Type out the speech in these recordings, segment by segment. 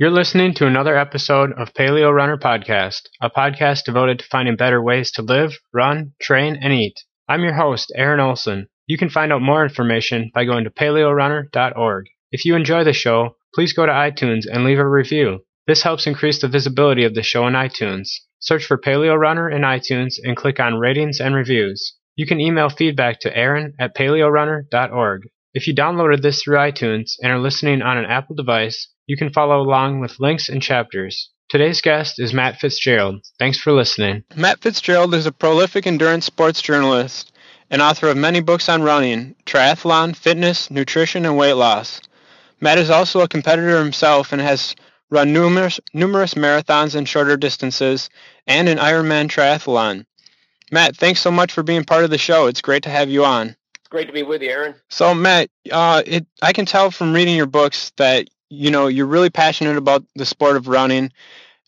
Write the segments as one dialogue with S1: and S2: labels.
S1: You're listening to another episode of Paleo Runner Podcast, a podcast devoted to finding better ways to live, run, train, and eat. I'm your host, Aaron Olson. You can find out more information by going to paleorunner.org. If you enjoy the show, please go to iTunes and leave a review. This helps increase the visibility of the show in iTunes. Search for Paleo Runner in iTunes and click on Ratings and Reviews. You can email feedback to aaron at paleorunner.org. If you downloaded this through iTunes and are listening on an Apple device, you can follow along with links and chapters. Today's guest is Matt Fitzgerald. Thanks for listening.
S2: Matt Fitzgerald is a prolific endurance sports journalist and author of many books on running, triathlon, fitness, nutrition, and weight loss. Matt is also a competitor himself and has run numerous, numerous marathons and shorter distances and an Ironman triathlon. Matt, thanks so much for being part of the show. It's great to have you on.
S3: It's great to be with you, Aaron.
S2: So, Matt, uh, it, I can tell from reading your books that you know you're really passionate about the sport of running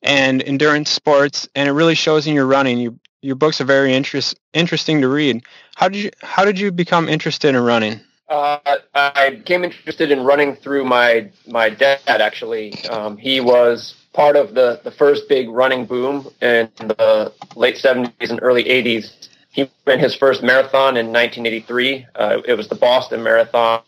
S2: and endurance sports, and it really shows in your running. You, your books are very interest, interesting to read. How did you How did you become interested in running?
S3: Uh, I became interested in running through my my dad. Actually, um, he was part of the the first big running boom in the late '70s and early '80s. He ran his first marathon in 1983. Uh, it was the Boston Marathon.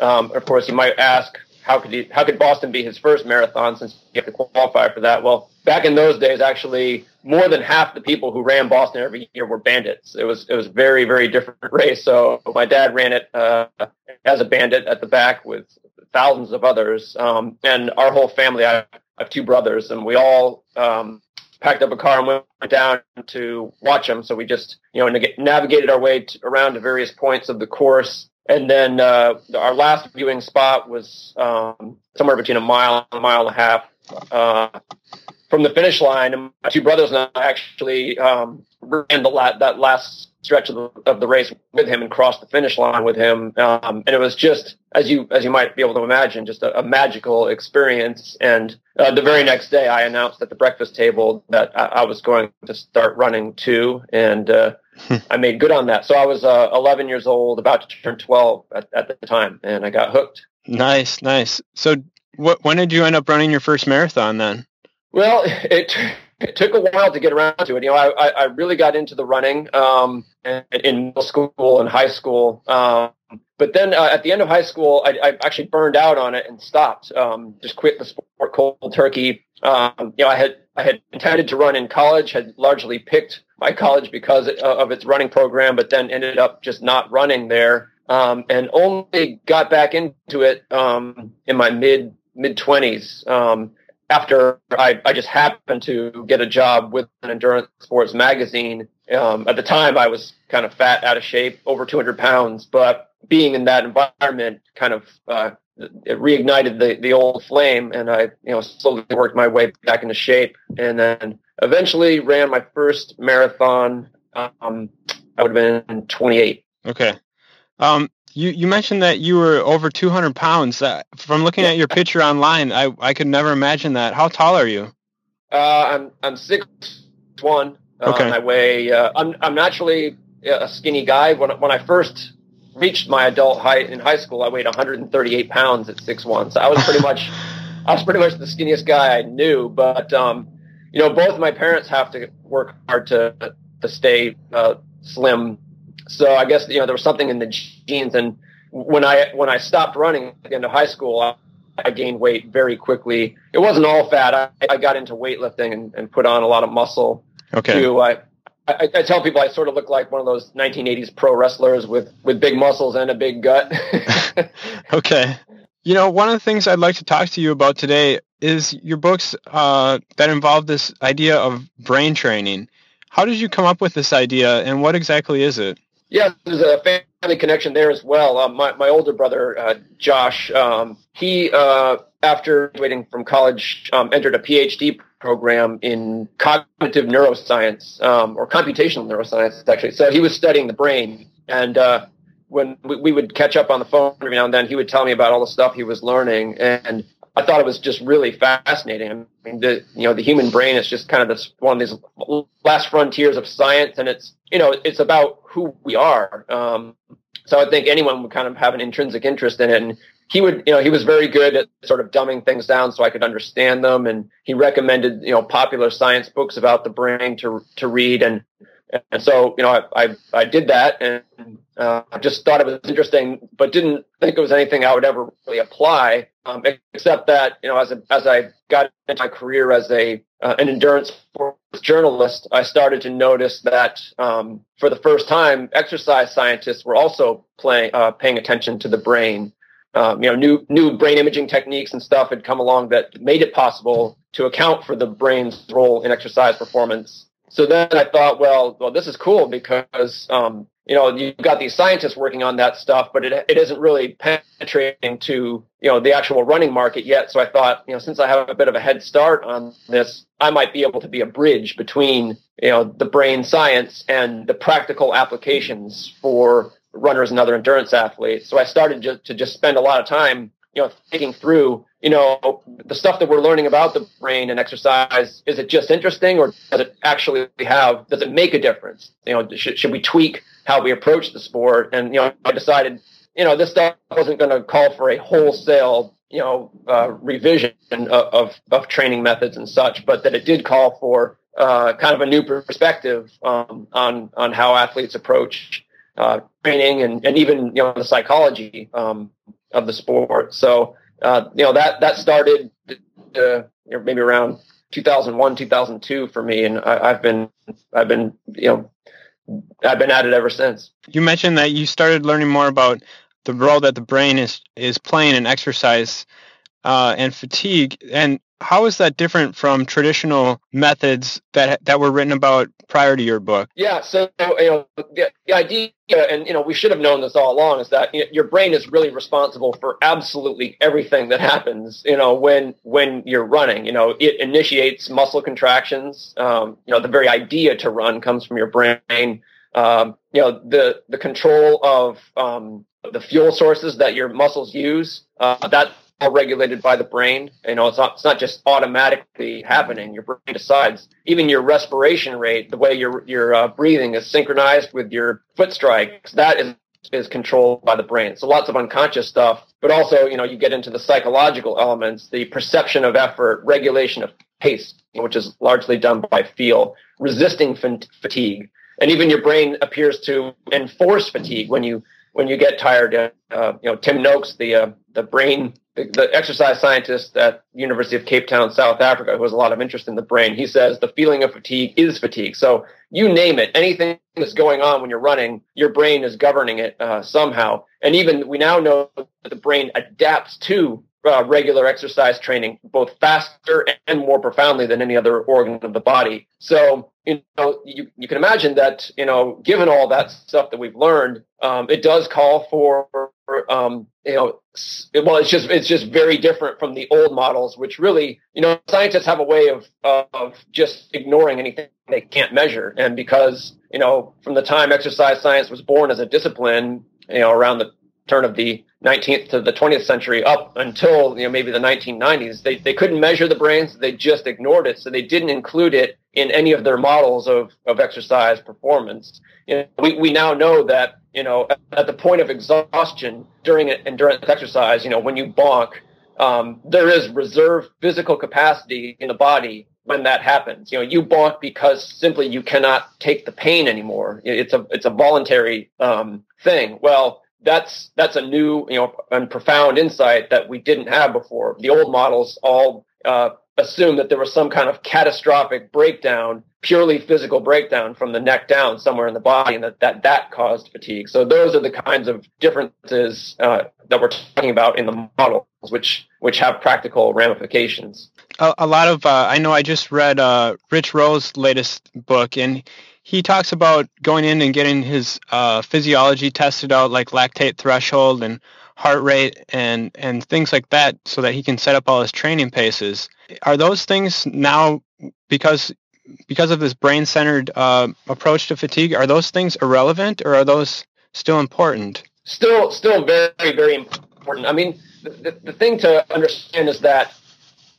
S3: Um, of course, you might ask, how could he, how could Boston be his first marathon since you have to qualify for that? Well, back in those days, actually, more than half the people who ran Boston every year were bandits. It was it was very very different race. So my dad ran it uh, as a bandit at the back with thousands of others, um, and our whole family. I have two brothers, and we all um, packed up a car and went down to watch him. So we just you know navigated our way to, around to various points of the course and then uh, our last viewing spot was um, somewhere between a mile and a mile and a half uh, from the finish line. And my two brothers and I actually um, ran the la- that last stretch of the, of the race with him and crossed the finish line with him. Um, and it was just, as you as you might be able to imagine, just a, a magical experience. And uh, the very next day, I announced at the breakfast table that I, I was going to start running too. And uh, I made good on that. So I was uh, 11 years old, about to turn 12 at, at the time, and I got hooked.
S2: Nice, nice. So what, when did you end up running your first marathon then?
S3: Well, it, it took a while to get around to it. You know, I, I really got into the running um, in, in middle school and high school. Um, but then uh, at the end of high school, I, I, actually burned out on it and stopped. Um, just quit the sport cold turkey. Um, you know, I had I had intended to run in college, had largely picked my college because of its running program, but then ended up just not running there. Um, and only got back into it um, in my mid mid twenties um, after I, I just happened to get a job with an endurance sports magazine. Um, at the time, I was kind of fat, out of shape, over 200 pounds, but being in that environment kind of uh, it reignited the, the old flame and I, you know, slowly worked my way back into shape and then eventually ran my first marathon. Um, I would have been 28.
S2: Okay. Um, you, you mentioned that you were over 200 pounds. Uh, from looking at your picture online, I, I could never imagine that. How tall are you?
S3: Uh, I'm, I'm six one. Uh, okay. I weigh, uh, I'm, I'm naturally a skinny guy. When, when I first reached my adult height in high school, I weighed 138 pounds at six one. So I was pretty much, I was pretty much the skinniest guy I knew. But um, you know, both my parents have to work hard to to stay uh, slim. So I guess you know there was something in the genes. And when I when I stopped running at the end of high school, I, I gained weight very quickly. It wasn't all fat. I, I got into weightlifting and, and put on a lot of muscle.
S2: Okay.
S3: Too. I, I, I, tell people I sort of look like one of those 1980s pro wrestlers with, with big muscles and a big gut.
S2: okay. You know, one of the things I'd like to talk to you about today is your books uh, that involve this idea of brain training. How did you come up with this idea, and what exactly is it?
S3: Yeah, there's a family connection there as well. Um, my, my older brother, uh, Josh, um, he, uh, after graduating from college, um, entered a PhD program in cognitive neuroscience um, or computational neuroscience, actually. So he was studying the brain, and uh, when we, we, would catch up on the phone every now and then, he would tell me about all the stuff he was learning, and I thought it was just really fascinating. I mean, the you know the human brain is just kind of this one of these last frontiers of science, and it's you know it's about who we are. Um, so I think anyone would kind of have an intrinsic interest in it, and he would, you know, he was very good at sort of dumbing things down so I could understand them. And he recommended, you know, popular science books about the brain to, to read. And, and so, you know, I, I, I did that and uh, I just thought it was interesting, but didn't think it was anything I would ever really apply. Um, except that, you know, as a, as I got into my career as a uh, an endurance sports journalist, I started to notice that um, for the first time, exercise scientists were also playing uh, paying attention to the brain. Um, you know, new new brain imaging techniques and stuff had come along that made it possible to account for the brain's role in exercise performance. So then I thought, well, well, this is cool because um, you know, you've got these scientists working on that stuff, but it, it isn't really penetrating to, you know, the actual running market yet. So I thought, you know, since I have a bit of a head start on this, I might be able to be a bridge between, you know, the brain science and the practical applications for runners and other endurance athletes. So I started just to just spend a lot of time, you know, thinking through, you know, the stuff that we're learning about the brain and exercise. Is it just interesting or does it actually have, does it make a difference? You know, should, should we tweak how we approach the sport. And, you know, I decided, you know, this stuff wasn't going to call for a wholesale, you know, uh, revision of, of, of, training methods and such, but that it did call for uh, kind of a new perspective um, on, on how athletes approach uh, training and, and even, you know, the psychology um, of the sport. So, uh, you know, that, that started uh, maybe around 2001, 2002 for me. And I, I've been, I've been, you know, I've been at it ever since.
S2: You mentioned that you started learning more about the role that the brain is is playing in exercise uh, and fatigue, and how is that different from traditional methods that that were written about prior to your book?
S3: Yeah, so you know the, the idea, and you know we should have known this all along, is that your brain is really responsible for absolutely everything that happens. You know when when you're running, you know it initiates muscle contractions. Um, you know the very idea to run comes from your brain. Um, you know the the control of um, the fuel sources that your muscles use. Uh, that all regulated by the brain. You know, it's not it's not just automatically happening. Your brain decides. Even your respiration rate, the way your your uh, breathing is synchronized with your foot strikes, that is is controlled by the brain. So lots of unconscious stuff, but also you know you get into the psychological elements, the perception of effort, regulation of pace, which is largely done by feel, resisting fatigue, and even your brain appears to enforce fatigue when you when you get tired. Uh, you know, Tim Noakes, the uh, the brain the exercise scientist at University of Cape Town, South Africa, who has a lot of interest in the brain, he says the feeling of fatigue is fatigue. So you name it, anything that's going on when you're running, your brain is governing it uh, somehow. And even we now know that the brain adapts to uh, regular exercise training both faster and more profoundly than any other organ of the body. So you know you, you can imagine that you know given all that stuff that we've learned, um, it does call for um, you know, well, it's just it's just very different from the old models, which really, you know, scientists have a way of of just ignoring anything they can't measure, and because you know, from the time exercise science was born as a discipline, you know, around the turn of the 19th to the 20th century up until you know maybe the 1990s they, they couldn't measure the brains they just ignored it so they didn't include it in any of their models of, of exercise performance you know, we, we now know that you know at, at the point of exhaustion during endurance exercise you know when you bonk um, there is reserve physical capacity in the body when that happens. You know, you bonk because simply you cannot take the pain anymore. It's a it's a voluntary um, thing. Well, that's that's a new you know and profound insight that we didn't have before. The old models all uh, assume that there was some kind of catastrophic breakdown, purely physical breakdown from the neck down somewhere in the body, and that that, that caused fatigue. So those are the kinds of differences uh, that we're talking about in the models, which which have practical ramifications.
S2: A, a lot of uh, I know I just read uh, Rich Roll's latest book, and he talks about going in and getting his uh, physiology tested out, like lactate threshold and heart rate and and things like that, so that he can set up all his training paces. Are those things now because because of this brain-centered uh, approach to fatigue? Are those things irrelevant, or are those still important?
S3: Still, still very, very important. I mean, the, the thing to understand is that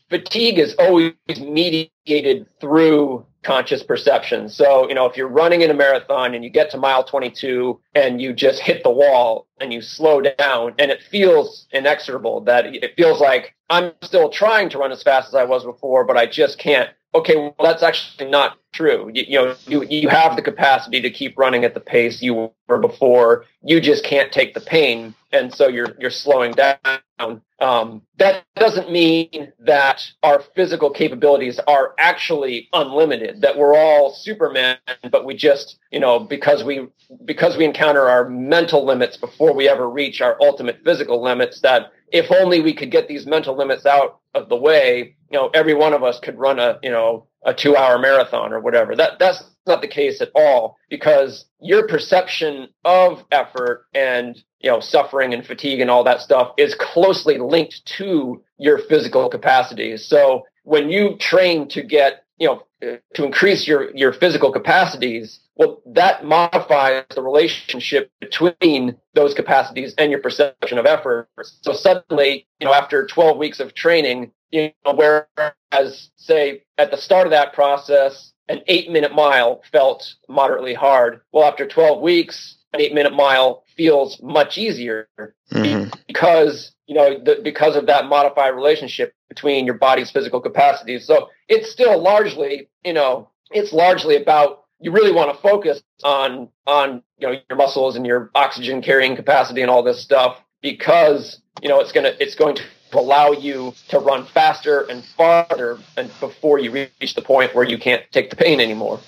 S3: fatigue is always mediated through conscious perception. So, you know, if you're running in a marathon and you get to mile 22 and you just hit the wall and you slow down and it feels inexorable that it feels like I'm still trying to run as fast as I was before, but I just can't. Okay, well, that's actually not true. You, you know, you, you have the capacity to keep running at the pace you were before. You just can't take the pain. And so you're, you're slowing down. Um, that doesn't mean that our physical capabilities are actually unlimited, that we're all Superman, but we just, you know, because we, because we encounter our mental limits before we ever reach our ultimate physical limits, that if only we could get these mental limits out of the way, you know, every one of us could run a, you know, a two hour marathon or whatever. That that's not the case at all because your perception of effort and you know suffering and fatigue and all that stuff is closely linked to your physical capacity. So when you train to get you know to increase your your physical capacities, well that modifies the relationship between those capacities and your perception of effort. So suddenly, you know, after 12 weeks of training, you know, whereas say at the start of that process, an eight minute mile felt moderately hard. Well, after 12 weeks, eight minute mile feels much easier mm-hmm. because, you know, the, because of that modified relationship between your body's physical capacities. So it's still largely, you know, it's largely about you really want to focus on on you know your muscles and your oxygen carrying capacity and all this stuff because you know it's gonna it's going to allow you to run faster and farther and before you reach the point where you can't take the pain anymore.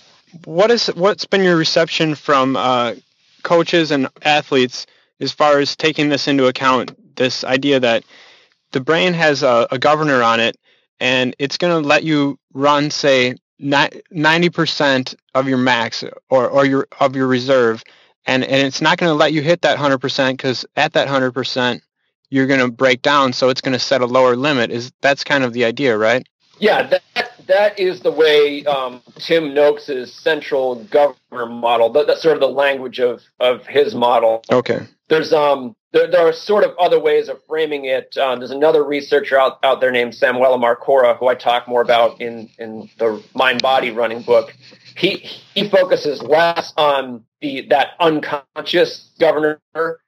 S2: What is what's been your reception from uh, coaches and athletes as far as taking this into account? This idea that the brain has a, a governor on it, and it's going to let you run, say, ninety percent of your max or, or your of your reserve, and and it's not going to let you hit that hundred percent because at that hundred percent you're going to break down, so it's going to set a lower limit. Is that's kind of the idea, right?
S3: Yeah, that that is the way um, Tim Noakes's central governor model. That, that's sort of the language of of his model.
S2: Okay.
S3: There's um there, there are sort of other ways of framing it. Um, there's another researcher out, out there named Samuele Marcora, who I talk more about in in the Mind Body Running book. He he focuses less on the that unconscious governor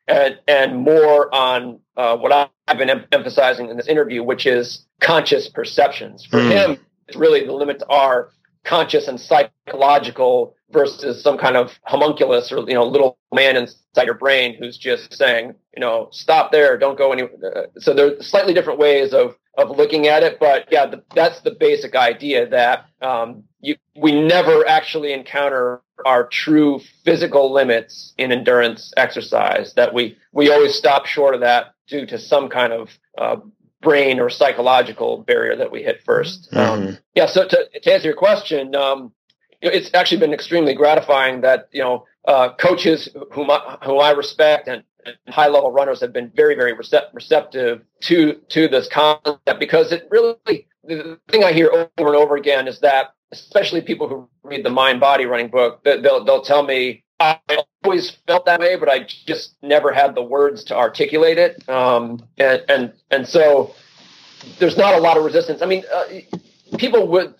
S3: and and more on uh, what I've been em- emphasizing in this interview, which is conscious perceptions. For mm. him, really the limits are conscious and psychological versus some kind of homunculus or you know little man inside your brain who's just saying you know stop there don't go any uh, so there's slightly different ways of of looking at it but yeah the, that's the basic idea that um, you, we never actually encounter our true physical limits in endurance exercise that we we always stop short of that due to some kind of uh, brain or psychological barrier that we hit 1st mm-hmm. um, yeah. So to, to answer your question, um, it's actually been extremely gratifying that you know uh, coaches whom I, whom I respect and, and high level runners have been very very recept- receptive to to this concept because it really the thing I hear over and over again is that especially people who read the mind body running book they'll they'll tell me I always felt that way, but I just never had the words to articulate it. Um, and, and, and so there's not a lot of resistance. I mean, uh, people would,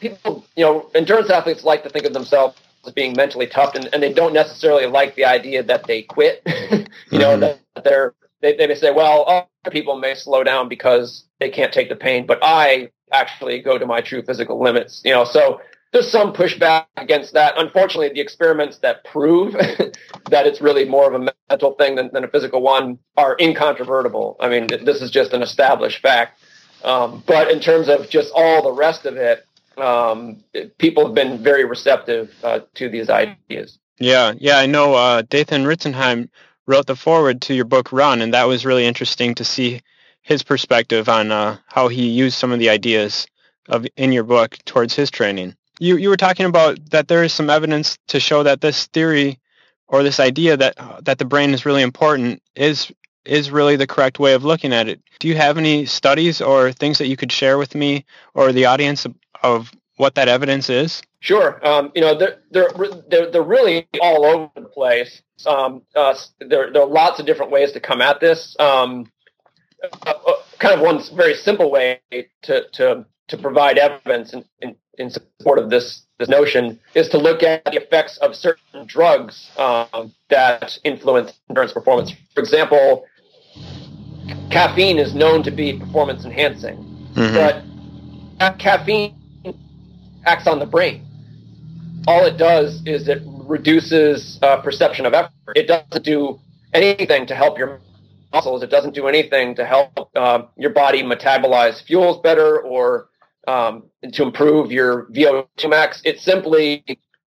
S3: people, you know, endurance athletes like to think of themselves as being mentally tough and, and they don't necessarily like the idea that they quit, you mm-hmm. know, that they're, they, they may say, well, other people may slow down because they can't take the pain, but I actually go to my true physical limits, you know, so there's some pushback against that. Unfortunately, the experiments that prove that it's really more of a mental thing than, than, a physical one are incontrovertible. I mean, this is just an established fact. Um, but in terms of just all the rest of it, um, people have been very receptive uh, to these ideas.
S2: Yeah, yeah, I know. Uh, Dathan Ritzenhein wrote the foreword to your book Run, and that was really interesting to see his perspective on uh, how he used some of the ideas of in your book towards his training you you were talking about that there is some evidence to show that this theory or this idea that uh, that the brain is really important is is really the correct way of looking at it. Do you have any studies or things that you could share with me or the audience of, of what that evidence is?
S3: Sure. Um, you know, they're, they're, they're, really all over the place. Um, uh, there, there are lots of different ways to come at this. Um, uh, uh, kind of one very simple way to, to to provide evidence in, in support of this this notion is to look at the effects of certain drugs um, that influence endurance performance. For example, caffeine is known to be performance enhancing, mm-hmm. but caffeine acts on the brain. All it does is it reduces uh, perception of effort. It doesn't do anything to help your muscles. It doesn't do anything to help uh, your body metabolize fuels better or um, to improve your VO2 max. It simply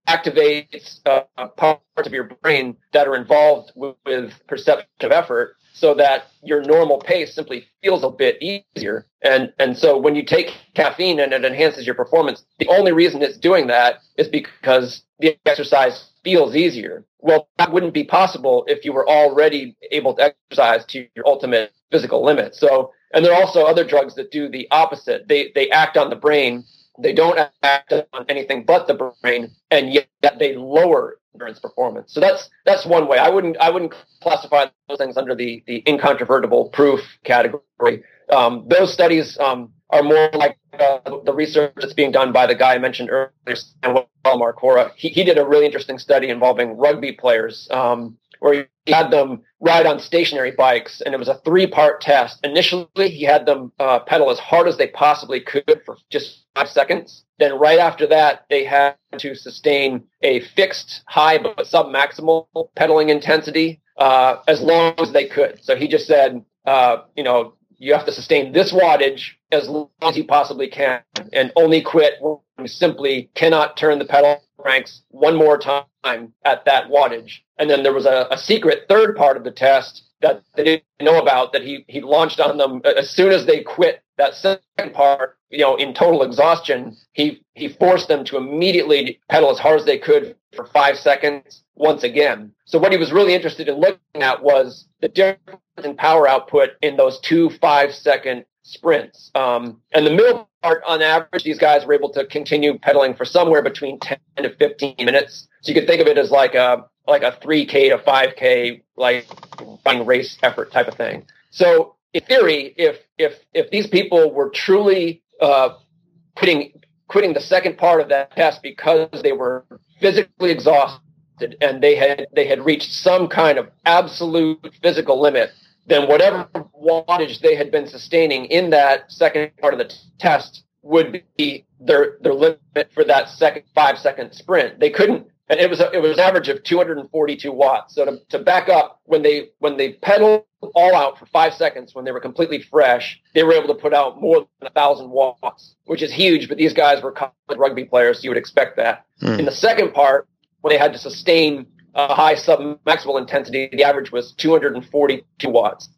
S3: activates uh, parts of your brain that are involved with, with perception of effort so that your normal pace simply feels a bit easier. And and so when you take caffeine and it enhances your performance, the only reason it's doing that is because the exercise feels easier. Well, that wouldn't be possible if you were already able to exercise to your ultimate physical limit. So, and there are also other drugs that do the opposite. They they act on the brain. They don't act on anything but the brain, and yet they lower endurance performance. So that's that's one way. I wouldn't I wouldn't classify those things under the the incontrovertible proof category. Um, those studies um, are more like uh, the research that's being done by the guy I mentioned earlier, Samuel Marcora. He, he did a really interesting study involving rugby players um, where he had them ride on stationary bikes, and it was a three-part test. Initially, he had them uh, pedal as hard as they possibly could for just five seconds. Then, right after that, they had to sustain a fixed high but sub-maximal pedaling intensity uh, as long as they could. So he just said, uh, you know, you have to sustain this wattage as long as you possibly can and only quit when you simply cannot turn the pedal cranks one more time at that wattage. And then there was a, a secret third part of the test that they didn't know about that he, he launched on them as soon as they quit that second part, you know, in total exhaustion, he, he forced them to immediately pedal as hard as they could for five seconds once again. So what he was really interested in looking at was the difference in power output in those two five second sprints. Um, and the middle part, on average, these guys were able to continue pedaling for somewhere between 10 to 15 minutes. So you could think of it as like a like a 3K to 5K like race effort type of thing. So in theory, if if if these people were truly uh, quitting quitting the second part of that test because they were physically exhausted and they had they had reached some kind of absolute physical limit, then whatever wattage they had been sustaining in that second part of the t- test would be their their limit for that second five second sprint. They couldn't, and it was a, it was an average of 242 watts. So to, to back up, when they when they pedaled all out for five seconds, when they were completely fresh, they were able to put out more than a thousand watts, which is huge. But these guys were college rugby players, so you would expect that. Mm. In the second part, when they had to sustain a high sub-maximal intensity, the average was 242 watts.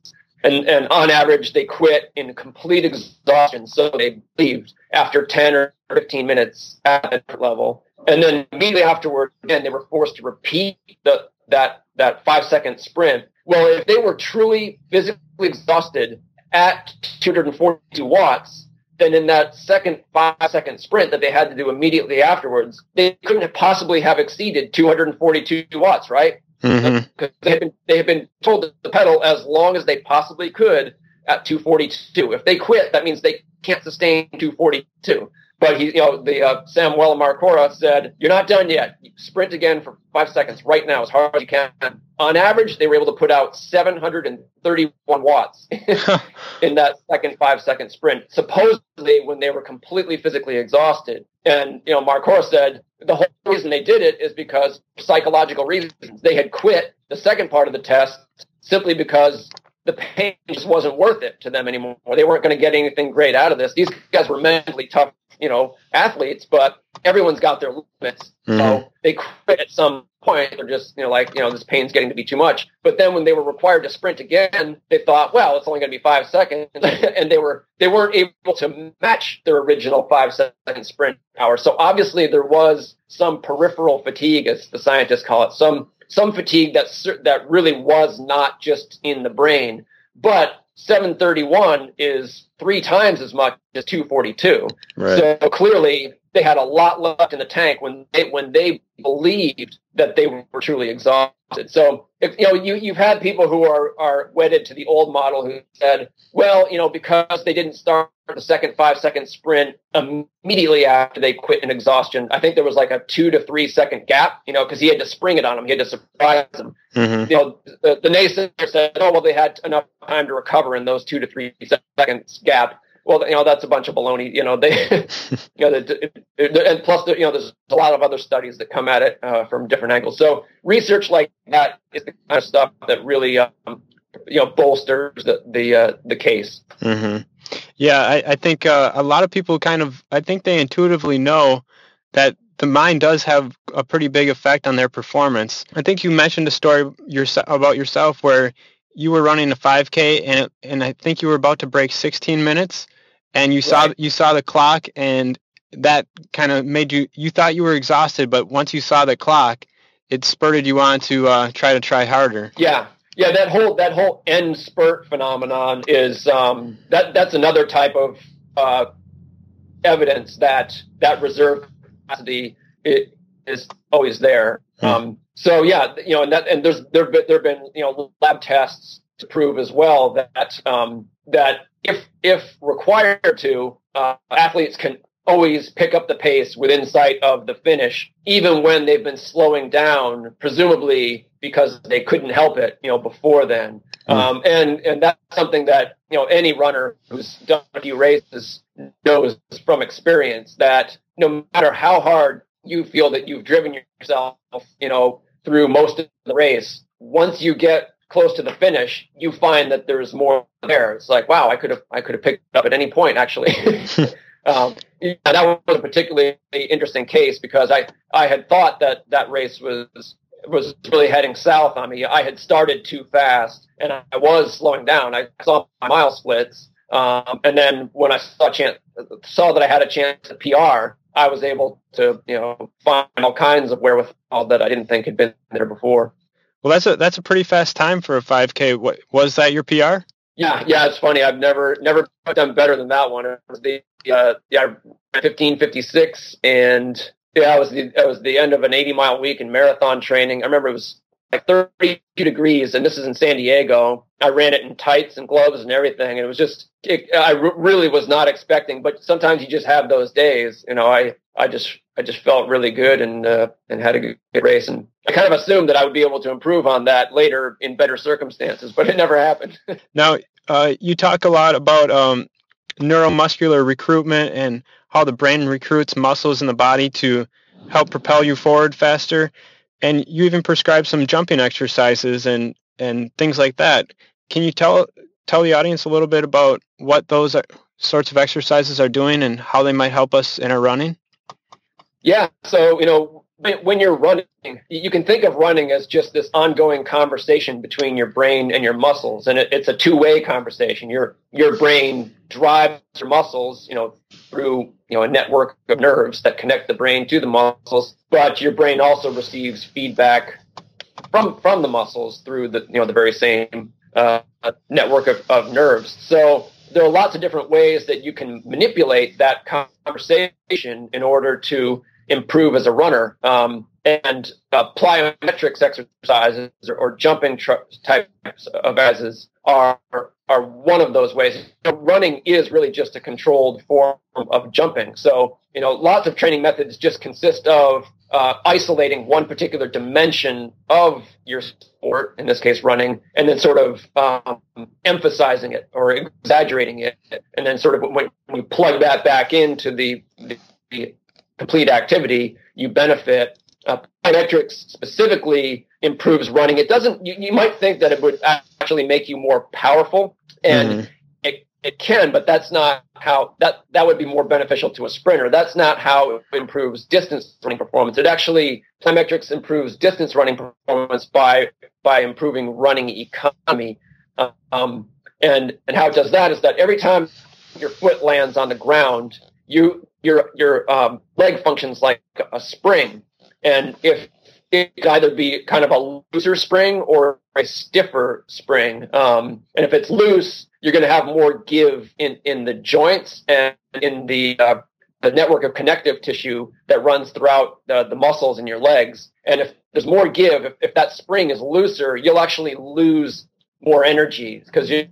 S3: And, and on average, they quit in complete exhaustion. So they leave after 10 or 15 minutes at that level. And then immediately afterward, again, they were forced to repeat the, that, that five second sprint. Well, if they were truly physically exhausted at 242 watts, then in that second five second sprint that they had to do immediately afterwards, they couldn't have possibly have exceeded 242 watts, right? Mm-hmm. Because they had been they had been told to pedal as long as they possibly could at 242. If they quit, that means they can't sustain 242. But he, you know, the uh, Samuel Marcora said, "You're not done yet. Sprint again for five seconds right now, as hard as you can." On average, they were able to put out 731 watts in that second five second sprint. Supposedly, when they were completely physically exhausted, and you know, Marcora said the whole reason they did it is because psychological reasons. They had quit the second part of the test simply because the pain just wasn't worth it to them anymore. They weren't going to get anything great out of this. These guys were mentally tough you know, athletes, but everyone's got their limits. Mm-hmm. So they quit at some point. They're just, you know, like, you know, this pain's getting to be too much. But then when they were required to sprint again, they thought, well, it's only going to be five seconds. and they were, they weren't able to match their original five second sprint hour. So obviously there was some peripheral fatigue, as the scientists call it, some, some fatigue that, that really was not just in the brain, but 731 is three times as much as 242.
S2: Right.
S3: So clearly they had a lot left in the tank when they when they believed that they were truly exhausted. So if you know you you've had people who are are wedded to the old model who said, well, you know, because they didn't start the second five second sprint immediately after they quit in exhaustion. I think there was like a two to three second gap, you know, because he had to spring it on them. He had to surprise them.
S2: Mm-hmm.
S3: You know, the, the naysayer said, oh, well, they had enough time to recover in those two to three seconds gap. Well, you know, that's a bunch of baloney. You know, they, you know, and plus, you know, there's a lot of other studies that come at it uh, from different angles. So research like that is the kind of stuff that really, um, you know, bolsters the the uh, the case.
S2: Mm-hmm. Yeah, I, I think uh, a lot of people kind of, I think they intuitively know that the mind does have a pretty big effect on their performance. I think you mentioned a story about yourself where you were running a 5K and and I think you were about to break 16 minutes and you saw right. you saw the clock and that kind of made you you thought you were exhausted but once you saw the clock it spurred you on to uh, try to try harder.
S3: Yeah, yeah, that whole that whole end spurt phenomenon is um, that that's another type of uh, evidence that that reserve capacity is always there. Hmm. Um, so yeah, you know, and that and there's there there have been you know lab tests to prove as well that um, that if if required to, uh, athletes can always pick up the pace within sight of the finish, even when they've been slowing down, presumably because they couldn't help it, you know, before then. Mm. Um, and and that's something that you know any runner who's done a few races knows from experience that no matter how hard you feel that you've driven yourself, you know, through most of the race, once you get close to the finish, you find that there's more there. It's like, wow, I could have I could have picked up at any point actually. Um, yeah, that was a particularly interesting case because I, I had thought that that race was was really heading south on me. I had started too fast and I was slowing down. I saw my mile splits. Um, and then when I saw chance, saw that I had a chance to PR, I was able to, you know, find all kinds of wherewithal that I didn't think had been there before.
S2: Well, that's a that's a pretty fast time for a 5K. What was that your PR?
S3: Yeah, yeah, it's funny. I've never never done better than that one. It was the uh, yeah, fifteen fifty six, and yeah, it was the it was the end of an eighty mile week in marathon training. I remember it was like thirty two degrees, and this is in San Diego. I ran it in tights and gloves and everything, and it was just it, really was not expecting. But sometimes you just have those days. You know, I I just I just felt really good and uh, and had a good race, and I kind of assumed that I would be able to improve on that later in better circumstances, but it never happened.
S2: now, uh, you talk a lot about um, neuromuscular recruitment and how the brain recruits muscles in the body to help propel you forward faster, and you even prescribe some jumping exercises and and things like that. Can you tell tell the audience a little bit about what those uh, sorts of exercises are doing and how they might help us in our running?
S3: Yeah. So, you know, when you're running, you can think of running as just this ongoing conversation between your brain and your muscles, and it, it's a two-way conversation. Your your brain drives your muscles, you know, through you know a network of nerves that connect the brain to the muscles, but your brain also receives feedback from from the muscles through the you know the very same uh, network of, of nerves. So there are lots of different ways that you can manipulate that conversation in order to improve as a runner. Um, and uh, plyometrics exercises or, or jumping tr- types of exercises are are one of those ways. running is really just a controlled form of jumping. So you know, lots of training methods just consist of uh, isolating one particular dimension of your sport, in this case running, and then sort of um, emphasizing it or exaggerating it, and then sort of when, when you plug that back into the, the, the complete activity, you benefit. Uh, plyometrics specifically improves running. It doesn't. You, you, might think that it would actually make you more powerful, and mm-hmm. it it can, but that's not how that that would be more beneficial to a sprinter. That's not how it improves distance running performance. It actually plyometrics improves distance running performance by by improving running economy. Um, and and how it does that is that every time your foot lands on the ground, you your your um, leg functions like a spring, and if it could either be kind of a looser spring or a stiffer spring. Um, and if it's loose, you're going to have more give in, in the joints and in the uh, the network of connective tissue that runs throughout the, the muscles in your legs. And if there's more give, if, if that spring is looser, you'll actually lose more energy because you,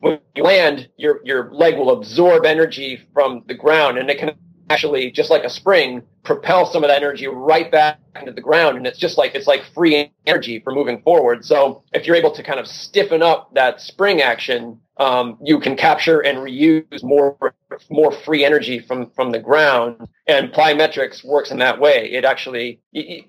S3: when you land, your your leg will absorb energy from the ground, and it can actually, just like a spring, propel some of that energy right back into the ground. And it's just like, it's like free energy for moving forward. So if you're able to kind of stiffen up that spring action, um, you can capture and reuse more, more free energy from, from the ground. And plyometrics works in that way. It actually,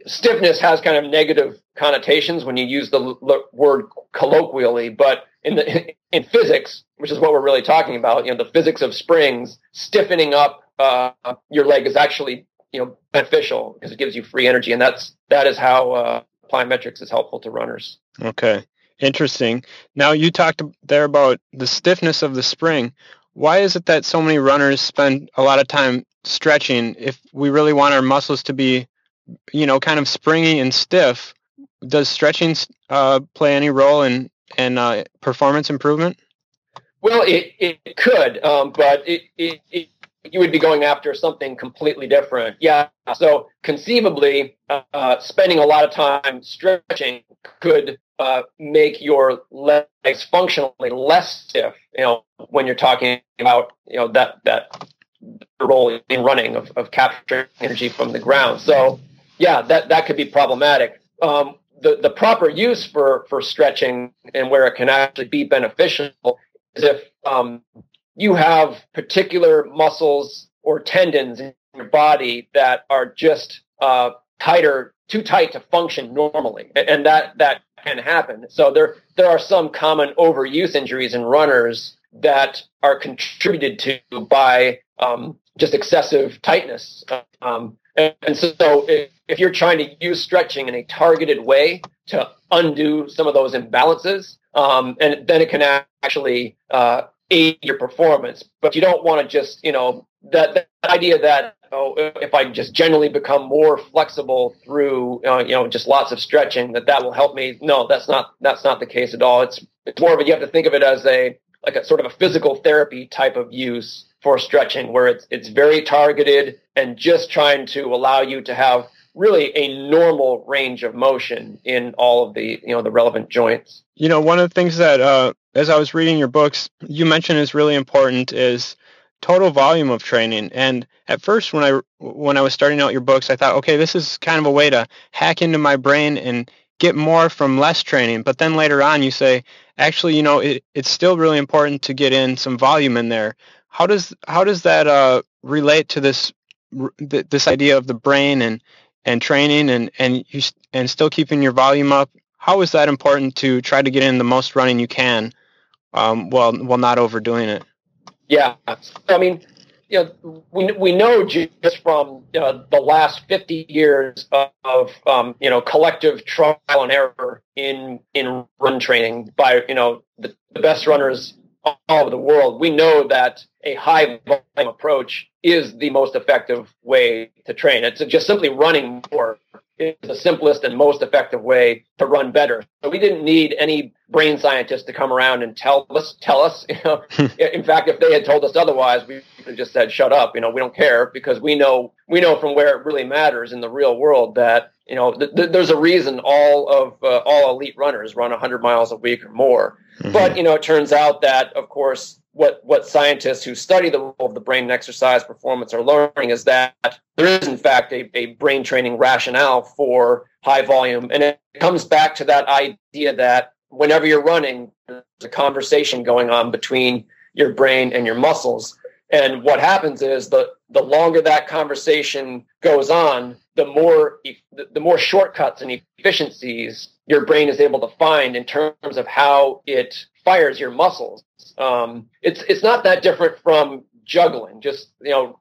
S3: stiffness has kind of negative connotations when you use the word colloquially, but in the, in physics, which is what we're really talking about, you know, the physics of springs, stiffening up uh, your leg is actually you know beneficial because it gives you free energy, and that's that is how uh, plyometrics is helpful to runners.
S2: Okay, interesting. Now you talked there about the stiffness of the spring. Why is it that so many runners spend a lot of time stretching if we really want our muscles to be, you know, kind of springy and stiff? Does stretching uh, play any role in in uh, performance improvement?
S3: Well, it, it could, um, but it, it, it, you would be going after something completely different. Yeah. So conceivably, uh, spending a lot of time stretching could uh, make your legs functionally less stiff. You know, when you're talking about you know that that role in running of, of capturing energy from the ground. So yeah, that that could be problematic. Um, the the proper use for for stretching and where it can actually be beneficial is if um, you have particular muscles or tendons in your body that are just uh, tighter, too tight to function normally, and that that can happen. So there there are some common overuse injuries in runners that are contributed to by um, just excessive tightness. Um, and, and, so if, if you're trying to use stretching in a targeted way to undo some of those imbalances, um, and then it can actually uh, aid your performance. But you don't want to just, you know, that, that idea that oh, if I just generally become more flexible through, uh, you know, just lots of stretching, that that will help me. No, that's not that's not the case at all. It's it's more of a you have to think of it as a like a sort of a physical therapy type of use for stretching, where it's it's very targeted and just trying to allow you to have really a normal range of motion in all of the you know the relevant joints.
S2: You know, one of the things that uh, as I was reading your books, you mentioned is really important is total volume of training. And at first, when I when I was starting out your books, I thought, okay, this is kind of a way to hack into my brain and get more from less training. But then later on, you say, actually, you know, it, it's still really important to get in some volume in there. How does how does that uh, relate to this this idea of the brain and and training and and you and still keeping your volume up? How is that important to try to get in the most running you can um, while while not overdoing it.
S3: Yeah, I mean, you know, we we know just from uh, the last fifty years of, of um, you know collective trial and error in in run training by you know the, the best runners all over the world. We know that a high volume approach is the most effective way to train. It's just simply running more is the simplest and most effective way to run better. So we didn't need any brain scientists to come around and tell us, tell us, you know, in fact, if they had told us otherwise, we could have just said, shut up, you know, we don't care because we know, we know from where it really matters in the real world that, you know, th- th- there's a reason all of, uh, all elite runners run 100 miles a week or more. Mm-hmm. But, you know, it turns out that, of course, what what scientists who study the role of the brain in exercise performance are learning is that there is in fact a, a brain training rationale for high volume. And it comes back to that idea that whenever you're running there's a conversation going on between your brain and your muscles. And what happens is the the longer that conversation goes on the more the more shortcuts and efficiencies your brain is able to find in terms of how it fires your muscles um, it's it's not that different from juggling. Just you know,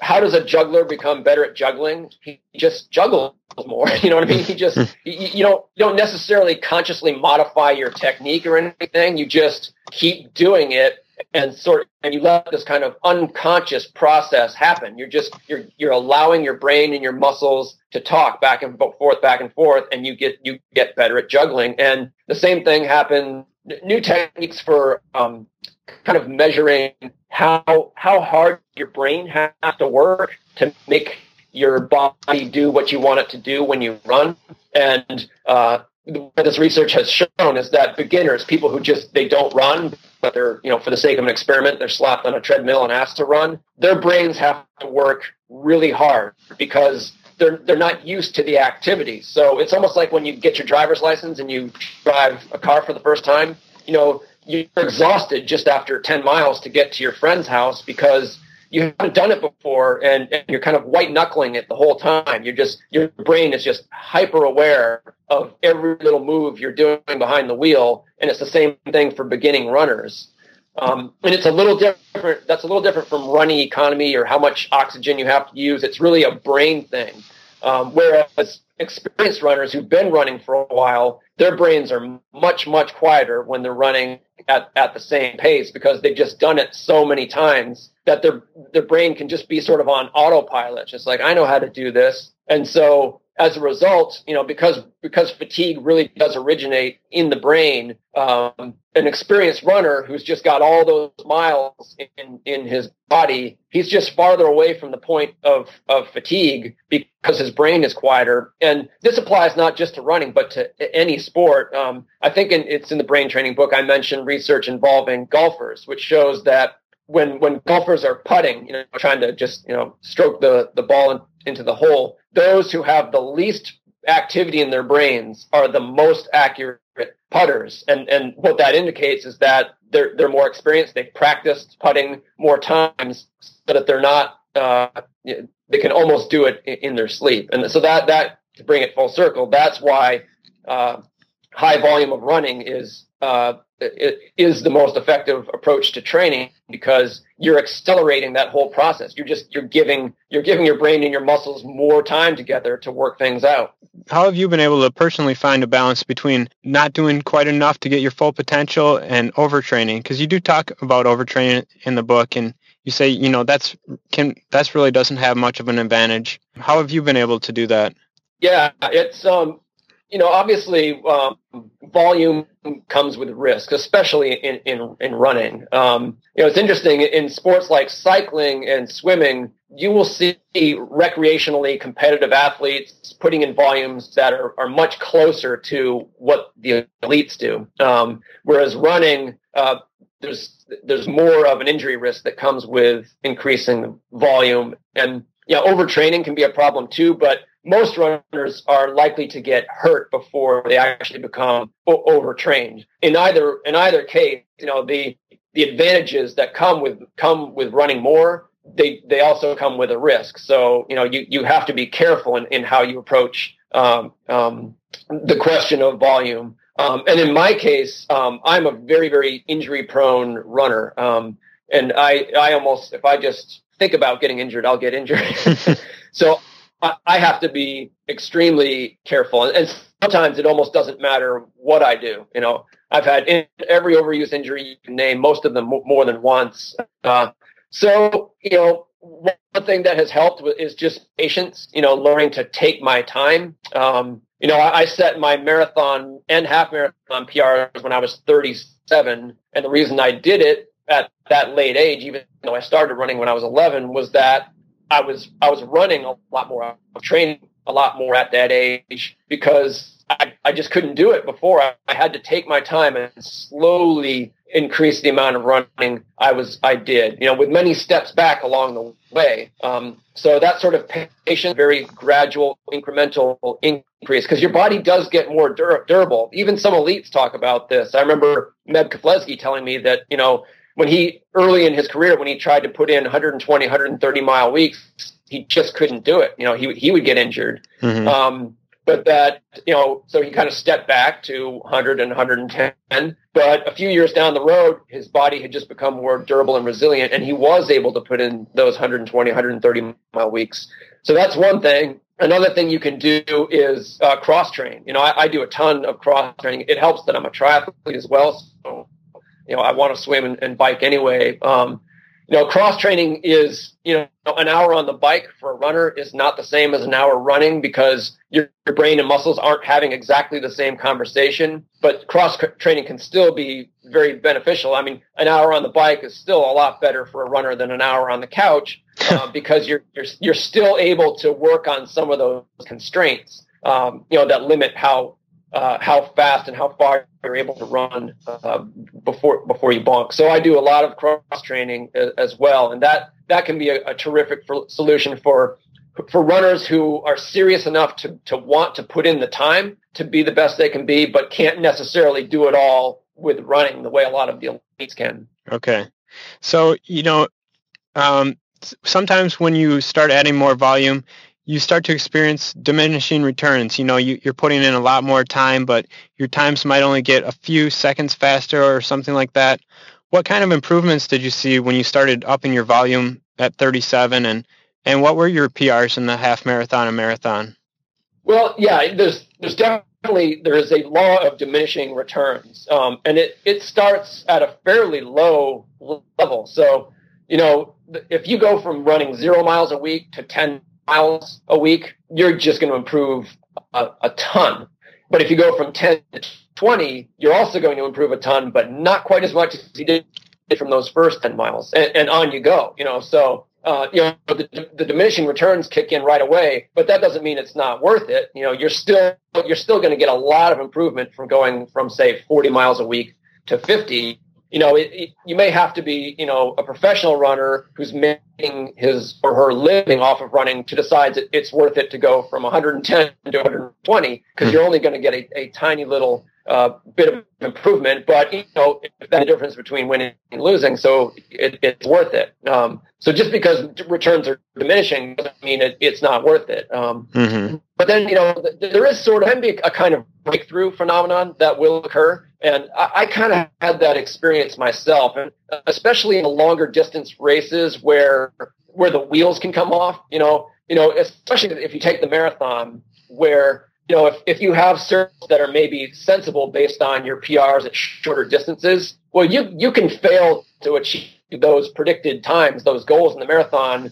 S3: how does a juggler become better at juggling? He just juggles more. You know what I mean? He just you, you don't you don't necessarily consciously modify your technique or anything. You just keep doing it and sort and you let this kind of unconscious process happen. You're just you're you're allowing your brain and your muscles to talk back and forth, back and forth, and you get you get better at juggling. And the same thing happens. New techniques for um, kind of measuring how how hard your brain has to work to make your body do what you want it to do when you run. And uh, what this research has shown is that beginners, people who just they don't run, but they're you know for the sake of an experiment, they're slapped on a treadmill and asked to run. Their brains have to work really hard because they're they're not used to the activity. So it's almost like when you get your driver's license and you drive a car for the first time. You know, you're exhausted just after 10 miles to get to your friend's house because you haven't done it before and, and, you're kind of white knuckling it the whole time. You're just your brain is just hyper aware of every little move you're doing behind the wheel, and it's the same thing for beginning runners. Um, and it's a little different. That's a little different from running economy or how much oxygen you have to use. It's really a brain thing. Um, whereas experienced runners who've been running for a while, their brains are much, much quieter when they're running at, at the same pace because they've just done it so many times that their their brain can just be sort of on autopilot. Just like I know how to do this. And so as a result, you know, because because fatigue really does originate in the brain, um, an experienced runner who's just got all those miles in in his body, he's just farther away from the point of of fatigue because his brain is quieter. And this applies not just to running, but to any sport. Um, I think in, it's in the brain training book I mentioned research involving golfers, which shows that when when golfers are putting, you know, trying to just you know stroke the the ball in, into the hole, those who have the least activity in their brains are the most accurate putters, and and what that indicates is that they're they're more experienced. They've practiced putting more times, so that they're not uh, they can almost do it in their sleep. And so that that to bring it full circle, that's why uh, high volume of running is uh, is the most effective approach to training because you're accelerating that whole process. You're just you're giving you're giving your brain and your muscles more time together to work things out.
S2: How have you been able to personally find a balance between not doing quite enough to get your full potential and overtraining? Because you do talk about overtraining in the book, and you say you know that's can that's really doesn't have much of an advantage. How have you been able to do that?
S3: Yeah, it's um you know, obviously, um, volume comes with risk, especially in in, in running. Um, you know, it's interesting in sports like cycling and swimming. You will see recreationally competitive athletes putting in volumes that are, are much closer to what the elites do. Um, whereas running, uh, there's there's more of an injury risk that comes with increasing volume, and yeah, overtraining can be a problem too. But most runners are likely to get hurt before they actually become overtrained. In either in either case, you know the the advantages that come with come with running more, they they also come with a risk. So you know you you have to be careful in, in how you approach um, um, the question of volume. Um, and in my case, um, I'm a very very injury prone runner, um, and I I almost if I just think about getting injured, I'll get injured. so I, have to be extremely careful. And, sometimes it almost doesn't matter what I do. You know, I've had every overuse injury you can name, most of them more than once. Uh, so, you know, one thing that has helped is just patience, you know, learning to take my time. Um, you know, I, I set my marathon and half marathon PRs when I was 37. And the reason I did it at that late age, even though I started running when I was 11, was that I was I was running a lot more, I was training a lot more at that age because I, I just couldn't do it before. I, I had to take my time and slowly increase the amount of running I was I did. You know, with many steps back along the way. Um, so that sort of patient, very gradual, incremental increase because your body does get more dur- durable. Even some elites talk about this. I remember Meb Keflezighi telling me that you know when he early in his career when he tried to put in 120 130 mile weeks he just couldn't do it. You know he, he would get injured. Mm-hmm. um, but that you know so he kind of stepped back to 100 and 110 but a few years down the road his body had just become more durable and resilient and he was able to put in those 120 130 mile weeks. So that's one thing. Another thing you can do is uh, cross train. You know I, I do a ton of cross training. It helps that i'm a triathlete as well so you know, I want to swim and, and bike anyway. Um, you know, cross training is, you know, an hour on the bike for a runner is not the same as an hour running because your, your brain and muscles aren't having exactly the same conversation. But cross training can still be very beneficial. I mean, an hour on the bike is still a lot better for a runner than an hour on the couch uh, because you're, you're, you're still able to work on some of those constraints, um, you know, that limit how, uh, how fast and how far you're able to run uh, before before you bonk. So I do a lot of cross training as well, and that that can be a, a terrific for, solution for for runners who are serious enough to to want to put in the time to be the best they can be, but can't necessarily do it all with running the way a lot of the elites can.
S2: Okay, so you know, um, sometimes when you start adding more volume, you start to experience diminishing returns. You know, you, are putting in a lot more time, but your times might only get a few seconds faster or something like that. What kind of improvements did you see when you started upping your volume at 37, and and what were your PRs in the half marathon and marathon?
S3: Well, yeah, there's there's definitely there is a law of diminishing returns, um, and it it starts at a fairly low level. So, you know, if you go from running zero miles a week to 10 miles a week, you're just going to improve a, a ton. But if you go from 10 to 20, you're also going to improve a ton, but not quite as much as you did from those first 10 miles and, and on you go, you know, so, uh, you know, the, the diminishing returns kick in right away, but that doesn't mean it's not worth it. You know, you're still, you're still going to get a lot of improvement from going from say 40 miles a week to 50 you know, it, it, you may have to be, you know, a professional runner who's making his or her living off of running to decide that it's worth it to go from 110 to 120 because you're only going to get a, a tiny little uh, bit of improvement. But you know, that's the difference between winning and losing, so it, it's worth it. Um, so just because returns are diminishing doesn't mean it, it's not worth it. Um, mm-hmm. But then you know, there is sort of can be a kind of breakthrough phenomenon that will occur and I, I kind of had that experience myself, and especially in the longer distance races where where the wheels can come off. You know, you know, especially if you take the marathon, where you know if, if you have circles that are maybe sensible based on your PRs at shorter distances, well, you you can fail to achieve those predicted times, those goals in the marathon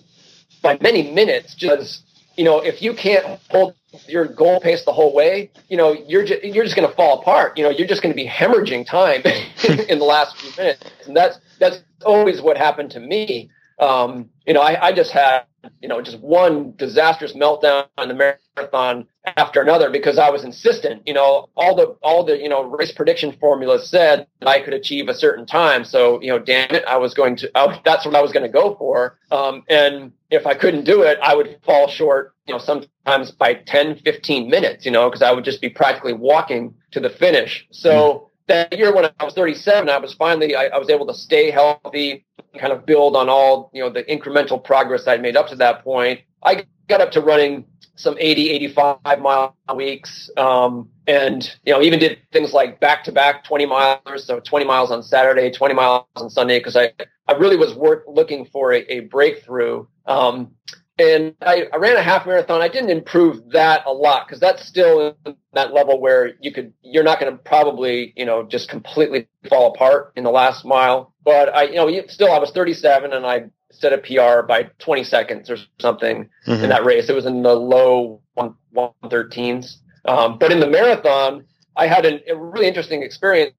S3: by many minutes, just you know, if you can't hold your goal pace the whole way, you know, you're just, you're just going to fall apart. You know, you're just going to be hemorrhaging time in the last few minutes, and that's that's always what happened to me. Um, you know, I, I just had you know just one disastrous meltdown on the marathon after another because I was insistent. You know, all the all the you know race prediction formulas said that I could achieve a certain time. So you know, damn it, I was going to. I, that's what I was going to go for. Um, and if I couldn't do it, I would fall short. You know, sometimes by 10, 15 minutes. You know, because I would just be practically walking to the finish. So. That year when I was 37, I was finally I, I was able to stay healthy, kind of build on all you know the incremental progress I'd made up to that point. I got up to running some 80, 85 mile weeks. Um, and, you know, even did things like back to back 20 miles. So 20 miles on Saturday, 20 miles on Sunday. Cause I, I really was work, looking for a, a breakthrough. Um, and I, I, ran a half marathon. I didn't improve that a lot because that's still that level where you could, you're not going to probably, you know, just completely fall apart in the last mile. But I, you know, still I was 37 and I set a PR by 20 seconds or something mm-hmm. in that race. It was in the low 113s. Um, but in the marathon, I had an, a really interesting experience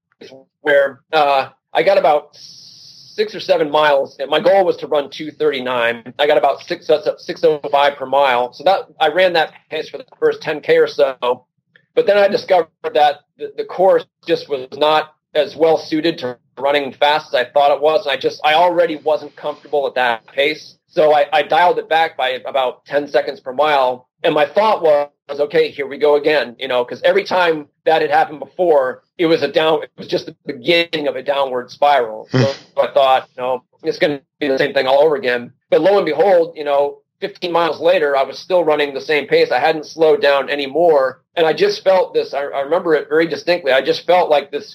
S3: where uh, I got about six or seven miles. And my goal was to run 239. I got about six, 605 per mile. So that I ran that pace for the first 10K or so. But then I discovered that the, the course just was not as well suited to running fast as I thought it was. And I just, I already wasn't comfortable at that pace. So I, I dialed it back by about 10 seconds per mile. And my thought was, okay, here we go again, you know, because every time that had happened before, it was a down, it was just the beginning of a downward spiral. Hmm. so I thought, you know, it's going to be the same thing all over again. But lo and behold, you know, 15 miles later, I was still running the same pace. I hadn't slowed down anymore. And I just felt this, I, I remember it very distinctly. I just felt like this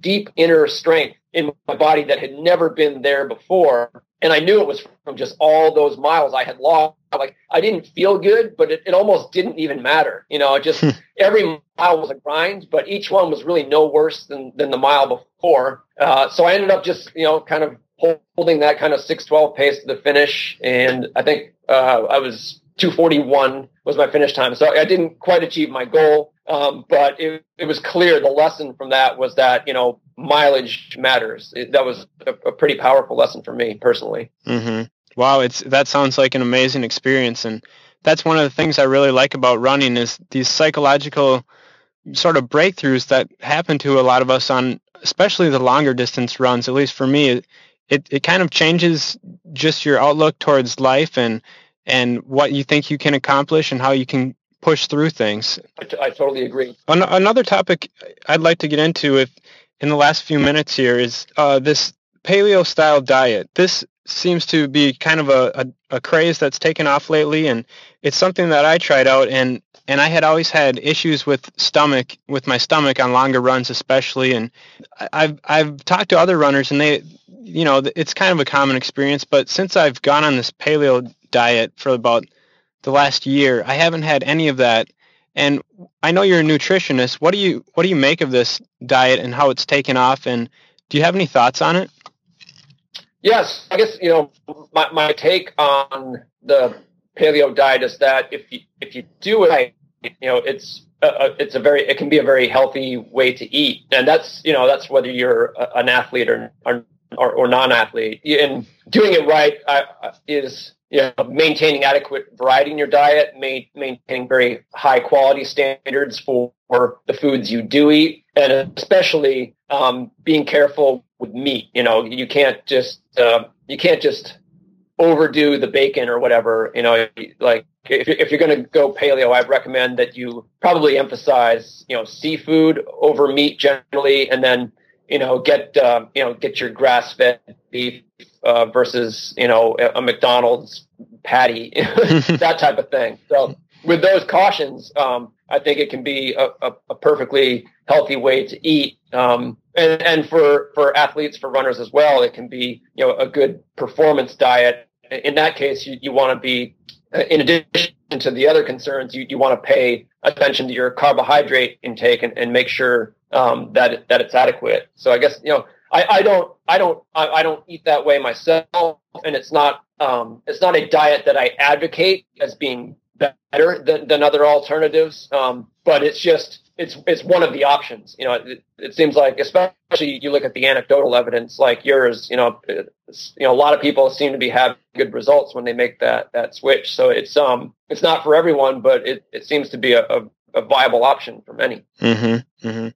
S3: deep inner strength in my body that had never been there before. And I knew it was from just all those miles I had lost. Like I didn't feel good, but it, it almost didn't even matter. You know, just every mile was a grind, but each one was really no worse than, than the mile before. Uh, so I ended up just, you know, kind of holding that kind of 612 pace to the finish. And I think uh, I was 241 was my finish time. So I didn't quite achieve my goal. Um, but it, it was clear the lesson from that was that, you know, mileage matters. It, that was a, a, pretty powerful lesson for me personally.
S2: Mm-hmm. Wow. It's, that sounds like an amazing experience. And that's one of the things I really like about running is these psychological sort of breakthroughs that happen to a lot of us on, especially the longer distance runs. At least for me, it, it kind of changes just your outlook towards life and, and what you think you can accomplish and how you can push through things.
S3: I, t- I totally agree.
S2: An- another topic I'd like to get into if in the last few minutes here is uh, this paleo style diet. This seems to be kind of a, a, a, craze that's taken off lately and it's something that I tried out and and I had always had issues with stomach with my stomach on longer runs especially and I've I've talked to other runners and they you know it's kind of a common experience but since I've gone on this paleo diet for about the last year. I haven't had any of that. And I know you're a nutritionist. What do you what do you make of this diet and how it's taken off? And do you have any thoughts on it?
S3: Yes, I guess you know my, my take on the paleo diet is that if you if you do it, you know it's a, it's a very it can be a very healthy way to eat, and that's you know that's whether you're an athlete or or, or non-athlete. And doing it right uh, uh is you know, maintaining adequate variety in your diet, ma- maintaining very high quality standards for, for, the foods you do eat, and especially um, being careful with meat. You know, you can't just uh, you can't just overdo the bacon or whatever. You know, like if, if you're going to go paleo, I'd recommend that you probably emphasize you know seafood over meat generally, and then you know get uh, you know get your grass fed beef uh, versus you know a McDonald's patty, that type of thing. So with those cautions, um, I think it can be a, a, a perfectly healthy way to eat. Um, and, and for, for athletes, for runners as well, it can be, you know, a good performance diet. In that case, you, you want to be, uh, in addition to the other concerns, you, you want to pay attention to your carbohydrate intake and, and make sure um, that, that it's adequate. So I guess, you know, I, I don't I don't I, I, don't eat that way myself, and it's not um, it's not a diet that I advocate as being better than, than other alternatives. Um, but it's just it's it's one of the options. You know, it, it, seems like especially you look at the anecdotal evidence like yours. You know, you know a lot of people seem to be having good results when they make that that switch. So it's um it's not for everyone, but it, it seems to be a, a, a viable option for many.
S2: Mm-hmm, mm-hmm.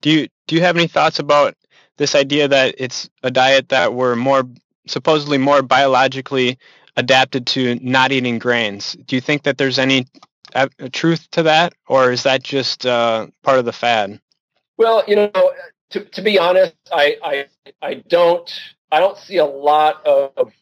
S2: Do you do you have any thoughts about this idea that it's a diet that we're more supposedly more biologically adapted to not eating grains. Do you think that there's any uh, truth to that, or is that just uh, part of the fad?
S3: Well, you know, to, to be honest, I, I I don't I don't see a lot of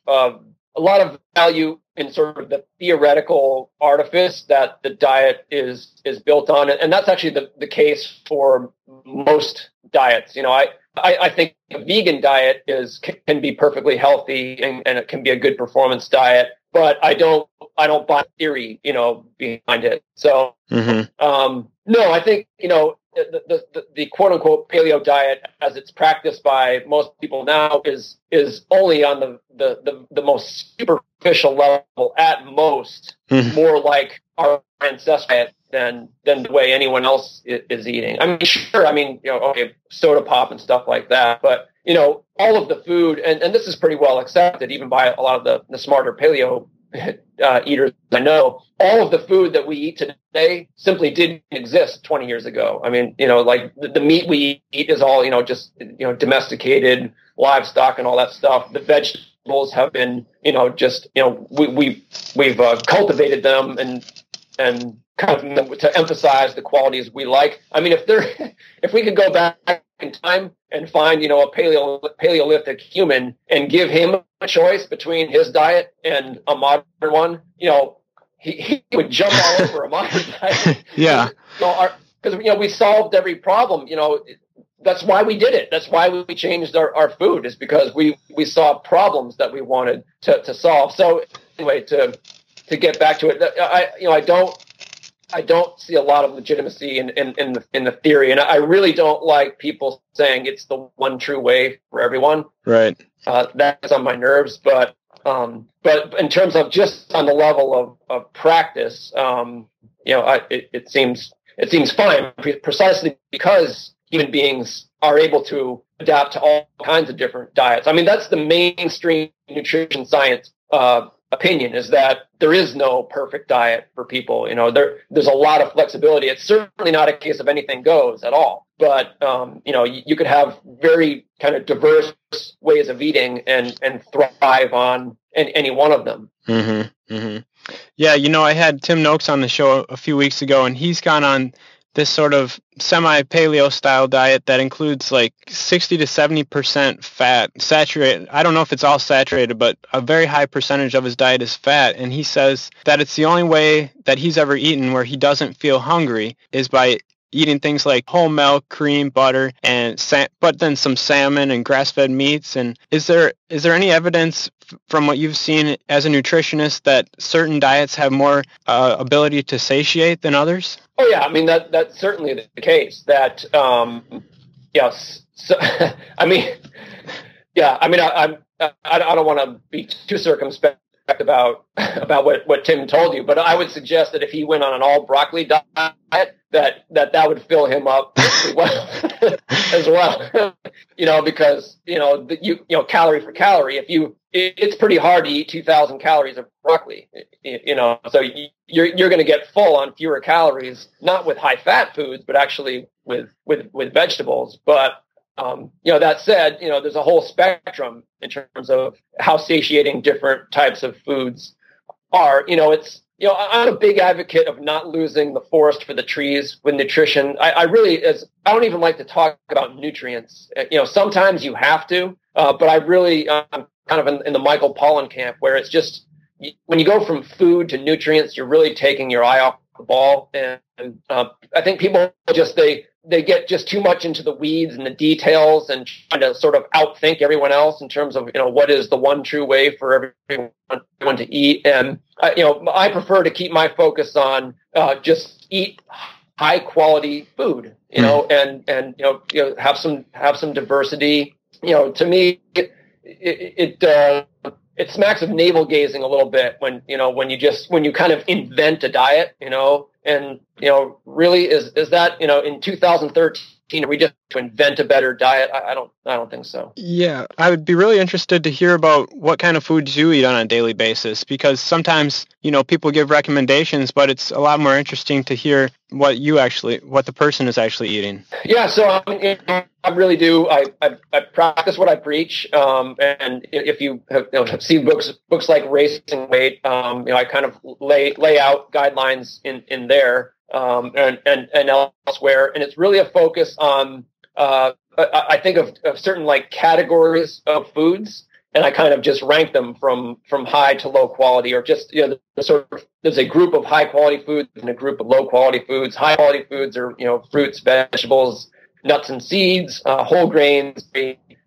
S3: a lot of value in sort of the theoretical artifice that the diet is is built on, and that's actually the, the case for most diets. You know, I I, I, think a vegan diet is can be perfectly healthy and, and, it can be a good performance diet, but I don't I don't buy theory, you know, behind it. So mm-hmm. um, no, I think you know the, the, the, the quote unquote paleo diet as it's practiced by most people now is is only on the the, the, the most superficial level at most, mm-hmm. more like our ancestral than than the way anyone else is eating. I mean, sure. I mean, you know, okay, soda pop and stuff like that, but you know, all of the food, and, and this is pretty well accepted even by a lot of the, the smarter paleo uh, eaters I know. All of the food that we eat today simply didn't exist 20 years ago. I mean, you know, like the, the meat we eat is all, you know, just, you know, domesticated livestock and all that stuff. The vegetables have been, you know, just, you know, we, we, we've uh, cultivated them and, and kind of to emphasize the qualities we like. I mean, if there, if we could go back in time and find, you know, a paleo, paleolithic human and give him a choice between his diet and a modern one, you know, he, he would jump all over a modern diet.
S2: yeah.
S3: Because, you, know, you know, we solved every problem. You know, that's why we did it. That's why we changed our, our food is because we, we saw problems that we wanted to, to solve. So anyway, to, to get back to it, I, you know, I don't, I don't see a lot of legitimacy in, in, in, the, in the theory. And I really don't like people saying it's the one true way for everyone.
S2: Right.
S3: Uh, that's on my nerves, but, um, but in terms of just on the level of, of practice, um, you know, I, it, it seems, it seems fine precisely because human beings are able to adapt to all kinds of different diets. I mean, that's the mainstream nutrition science uh, opinion is that there is no perfect diet for people. You know, there there's a lot of flexibility. It's certainly not a case of anything goes at all. But um, you know, you, you, could have very kind of diverse ways of eating and and thrive on any, one of them.
S2: Mm-hmm, mm-hmm. Yeah, you know, I had Tim Noakes on the show a few weeks ago, and he's gone on this sort of semi paleo style diet that includes like 60 to 70% fat saturated i don't know if it's all saturated but a very high percentage of his diet is fat. And he says that it's the only way that he's ever eaten where he doesn't feel hungry is by eating things like whole milk, cream, butter, and sa- but then some salmon and grass-fed meats. And is there is there any evidence f- from what you've seen as a nutritionist that certain diets have more uh, ability to satiate than others?
S3: Oh yeah, I mean that that's certainly the case. That um, yes, so, I mean, yeah, I mean I, I'm I, I don't want to be too circumspect about about what, what Tim told you, but I would suggest that if he went on an all broccoli diet, that that that would fill him up well as well. you know, because you know the, you you know calorie for calorie. If you it, it's pretty hard to eat two thousand calories of broccoli. You know, so you, you're you're going to get full on fewer calories, not with high fat foods, but actually with with with vegetables. But um, you know, that said, you know, there's a whole spectrum in terms of how satiating different types of foods are. You know, it's, you know, I'm a big advocate of not losing the forest for the trees with nutrition. I, I really, as I don't even like to talk about nutrients. Uh, you know, sometimes you have to, uh, but I really, I'm kind of in, in the Michael Pollan camp where it's just when you go from food to nutrients, you're really taking your eye off the ball. And, and uh, I think people just they they get just too much into the weeds and the details and trying to sort of outthink everyone else in terms of you know what is the one true way for everyone to eat and uh, you know i prefer to keep my focus on uh, just eat high quality food you know mm. and and you know you know have some have some diversity you know to me it it, it uh, it smacks of navel gazing a little bit when you know when you just when you kind of invent a diet you know and you know, really, is is that you know, in 2013, are we just to invent a better diet? I, I, don't, I don't think so.
S2: Yeah, I would be really interested to hear about what kind of foods you eat on a daily basis, because sometimes you know people give recommendations, but it's a lot more interesting to hear what you actually, what the person is actually eating.
S3: Yeah, so I, mean, I really do. I, I, I, practice what I preach, um, and if you have, you know, seen books books like Race and Weight, um, you know, I kind of lay lay out guidelines in in there um, and, and, and elsewhere. And it's really a focus on, uh, I think of, of, certain like categories of foods, and I kind of just rank them from from high to low quality, or just you know, the sort of there's a group of high quality foods and a group of low quality foods. High quality foods are you know fruits, vegetables, nuts and seeds, uh, whole grains,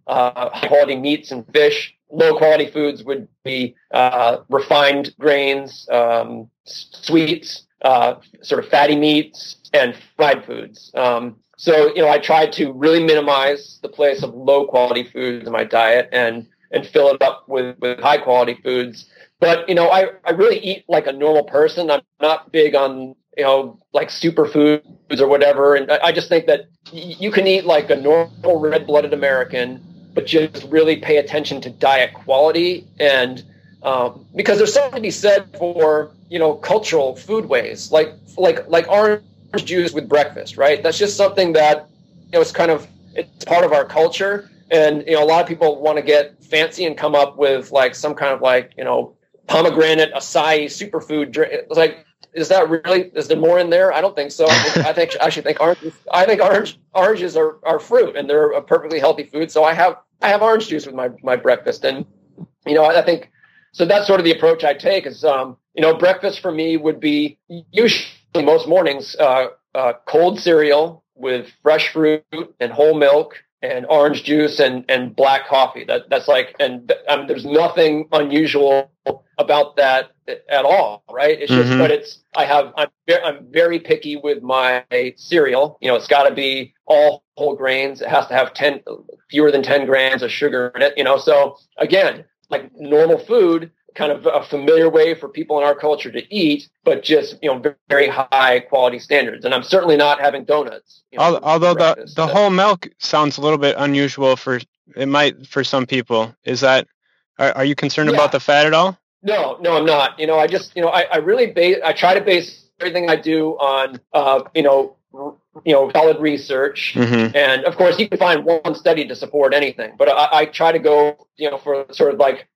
S3: uh, high quality meats and fish. Low quality foods would be uh, refined grains, um, sweets, uh, sort of fatty meats and fried foods. Um, so, you know, I try to really minimize the place of low quality foods in my diet and, and fill it up with, with high quality foods. But, you know, I, I really eat like a normal person. I'm not big on, you know, like superfoods or whatever. And I, I just think that you can eat like a normal red blooded American, but just really pay attention to diet quality and, um, because there's something to be said for you know cultural foodways like like like orange juice with breakfast right? That's just something that you know it's kind of it's part of our culture. And you know a lot of people want to get fancy and come up with like some kind of like you know pomegranate acai superfood drink it's like is that really is there more in there? I don't think so. I, think, I actually think oranges i think orange oranges are, are fruit and they're a perfectly healthy food. So i have i have orange juice with my my breakfast. And you know i, I think so that's sort of the approach I take. Is um, you know, breakfast for me would be usually most mornings uh, uh, cold cereal with fresh fruit and whole milk and orange juice and, and black coffee. That that's like, and um, there's nothing unusual about that at all, right? It's just, mm-hmm. but it's I have I'm very, I'm very picky with my cereal. You know, it's got to be all whole grains. It has to have ten fewer than ten grams of sugar in it. You know, so again, like normal food, kind of a familiar way for people in our culture to eat, but just you know very high quality standards. And I'm certainly not having donuts.
S2: You know, Although the the whole milk sounds a little bit unusual for it might for some people. Is that are, are you concerned yeah. about the fat at all?
S3: No, no, I'm not. You know, I just you know I, I really base I try to base everything I do on uh, you know you know solid research. Mm-hmm. and of course you can find one study to support anything. But I, I, try to go you know for sort of like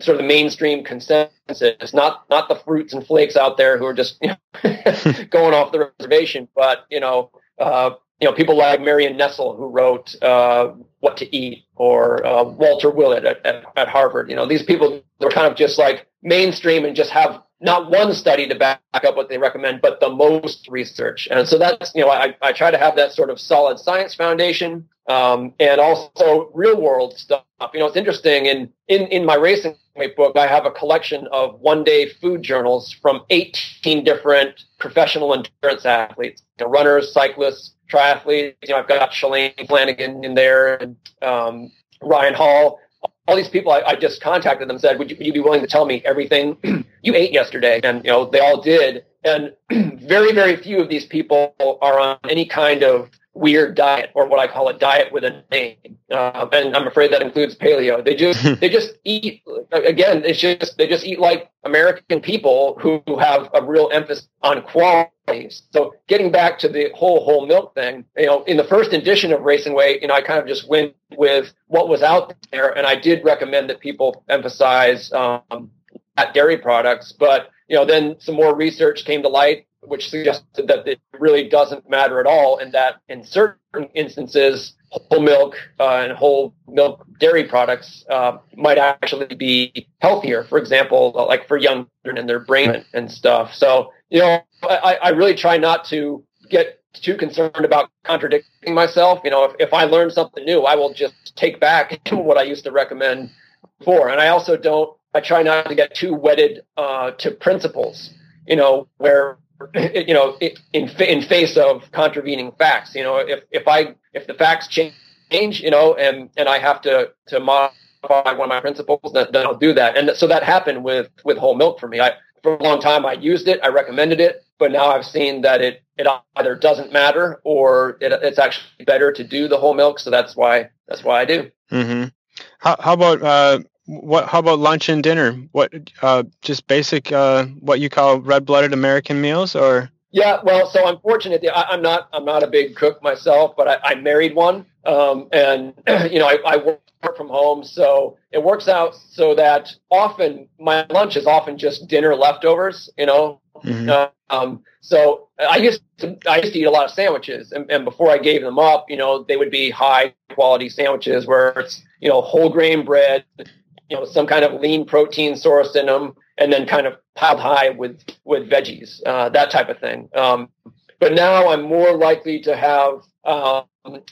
S3: sort of the mainstream consensus not not the fruits and flakes out there who are just you know, going off the reservation. But you know uh, you know people like marion nestle who wrote uh, what to eat or uh, walter willett at, at, at harvard you know these people they're kind of just like mainstream and just have not one study to back up what they recommend, but the most research. And so that's, you know, I, I try to have that sort of solid science foundation um, and also real world stuff. You know, it's interesting. In, in, in my racing book, I have a collection of one day food journals from 18 different professional endurance athletes, you know, runners, cyclists, triathletes. You know, I've got Shalane Flanagan in there and um, Ryan Hall all these people I, I, just contacted them said, would you, would you be willing to tell me everything you ate yesterday? And, you know, they all did. And very, very few of these people are on any kind of weird diet or what I call a diet with a name. Uh, and I'm afraid that includes paleo. They just, they just eat, again, it's just, they just eat like American people who have a real emphasis on quality so getting back to the whole whole milk thing, you know, in the first edition of Racing Weight, you know, I kind of just went with what was out there, and I did recommend that people emphasize um, dairy products. But you know, then some more research came to light, which suggested that it really doesn't matter at all, and that in certain instances, whole milk uh, and whole milk dairy products uh, might actually be healthier. For example, like for young children and their brain and stuff. So you know, I, I really try not to get too concerned about contradicting myself. You know, if, if I learn something new, I will just take back what I used to recommend before. And I also don't, I try not to get too wedded uh, to principles, you know, where, you know, in, in face of contravening facts, you know, if, if I, if the facts change, you know, and, and I have to, to modify one of my principles, then, then I'll do that. And so that happened with, with whole milk for me. I, for a long time I used it, I recommended it, but now I've seen that it it either doesn't matter or it, it's actually better to do the whole milk. So that's why that's why I do.
S2: Mm-hmm. How, how about uh, what? How about lunch and dinner? What uh, just basic uh, what you call red blooded American meals or?
S3: Yeah, well, so I'm fortunate. I, am not I'm not a big cook myself, but I, I married one, um, and you know I, I work from home, so it works out so that often my lunch is often just dinner leftovers. You know, mm-hmm. uh, um, so I used to I used to eat a lot of sandwiches, and, and before I gave them up, you know, they would be high quality sandwiches where it's you know whole grain bread, you know, some kind of lean protein source in them, and then kind of piled high with with veggies, uh, that type of thing. Um, but now I'm more likely to have, um,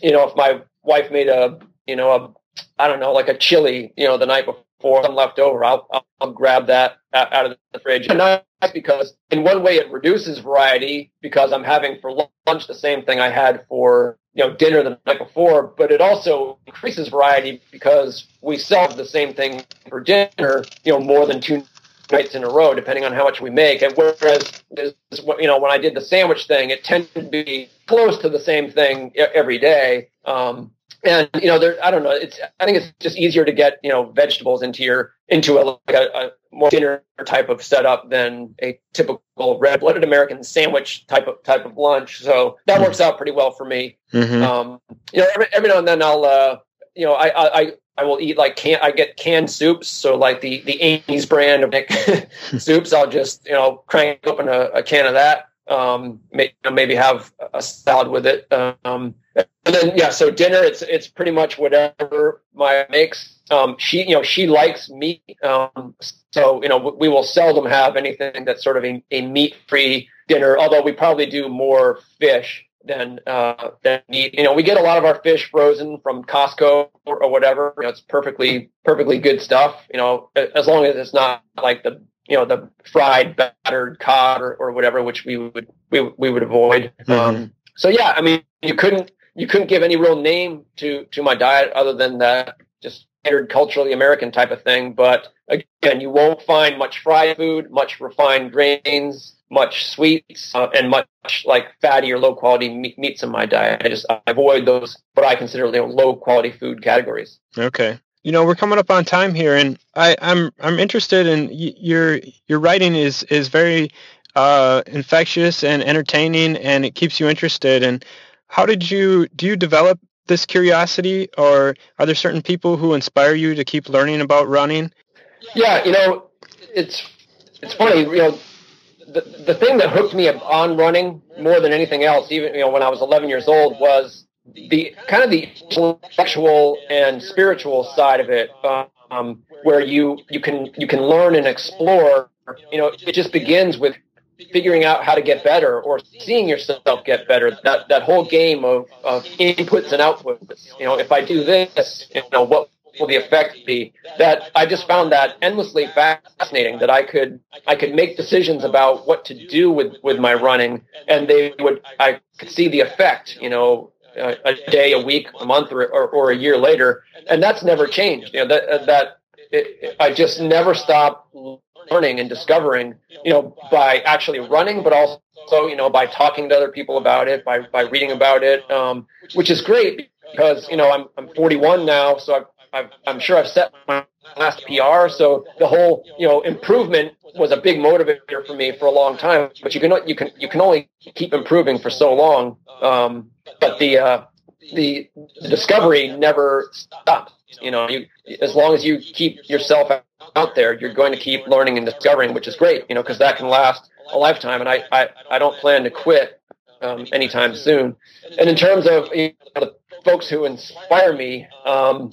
S3: you know, if my wife made a, you know, a I don't know, like a chili, you know, the night before, some left over, I'll, I'll, I'll grab that out of the fridge. And nice because in one way it reduces variety because I'm having for lunch the same thing I had for, you know, dinner the night before, but it also increases variety because we sell the same thing for dinner, you know, more than two nights in a row, depending on how much we make. And whereas, you know, when I did the sandwich thing, it tended to be close to the same thing every day. Um, and you know, there I don't know. It's I think it's just easier to get you know vegetables into your into a like a, a more dinner type of setup than a typical red-blooded American sandwich type of type of lunch. So that works out pretty well for me. Mm-hmm. Um, you know, every, every now and then I'll uh, you know I I I will eat like can I get canned soups. So like the the Amy's brand of soups, I'll just you know crank open a, a can of that. Um, maybe, maybe have a salad with it. Um, and then yeah, so dinner it's it's pretty much whatever my makes. Um, she you know she likes meat, um, so you know we will seldom have anything that's sort of a, a meat free dinner. Although we probably do more fish than uh, than meat. You know, we get a lot of our fish frozen from Costco or, or whatever. You know, it's perfectly perfectly good stuff. You know, as long as it's not like the you know the fried battered cod or, or whatever, which we would we we would avoid. Mm-hmm. Um, so yeah, I mean, you couldn't you couldn't give any real name to to my diet other than that just standard culturally American type of thing. But again, you won't find much fried food, much refined grains, much sweets, uh, and much like fatty or low quality meats in my diet. I just I avoid those what I consider you know, low quality food categories.
S2: Okay. You know, we're coming up on time here, and I, I'm I'm interested in your your writing is is very uh, infectious and entertaining, and it keeps you interested. And how did you do you develop this curiosity, or are there certain people who inspire you to keep learning about running?
S3: Yeah, you know, it's it's funny. You know, the the thing that hooked me on running more than anything else, even you know, when I was 11 years old, was the kind of the intellectual and spiritual side of it, um, where you you can you can learn and explore. You know, it just begins with figuring out how to get better or seeing yourself get better. That that whole game of, of inputs and outputs. You know, if I do this, you know, what will the effect be? That I just found that endlessly fascinating. That I could I could make decisions about what to do with with my running, and they would I could see the effect. You know, uh, a day, a week, a month, or, or, or, a year later, and that's never changed. You know that that it, I just never stop learning and discovering, you know, by actually running, but also, you know, by talking to other people about it, by, by reading about it, um, which is great because, you know, I'm, I'm 41 now, so I've, I've, I'm sure I've set my last PR. So the whole, you know, improvement was a big motivator for me for a long time, but you can, you can, you can only keep improving for so long. Um, but the, uh, the, the discovery never stops. You know, you, as long as you keep yourself out there, you're going to keep learning and discovering, which is great, you know, because that can last a lifetime. And I, I, I don't plan to quit um, anytime soon. And in terms of you know, the folks who inspire me, um,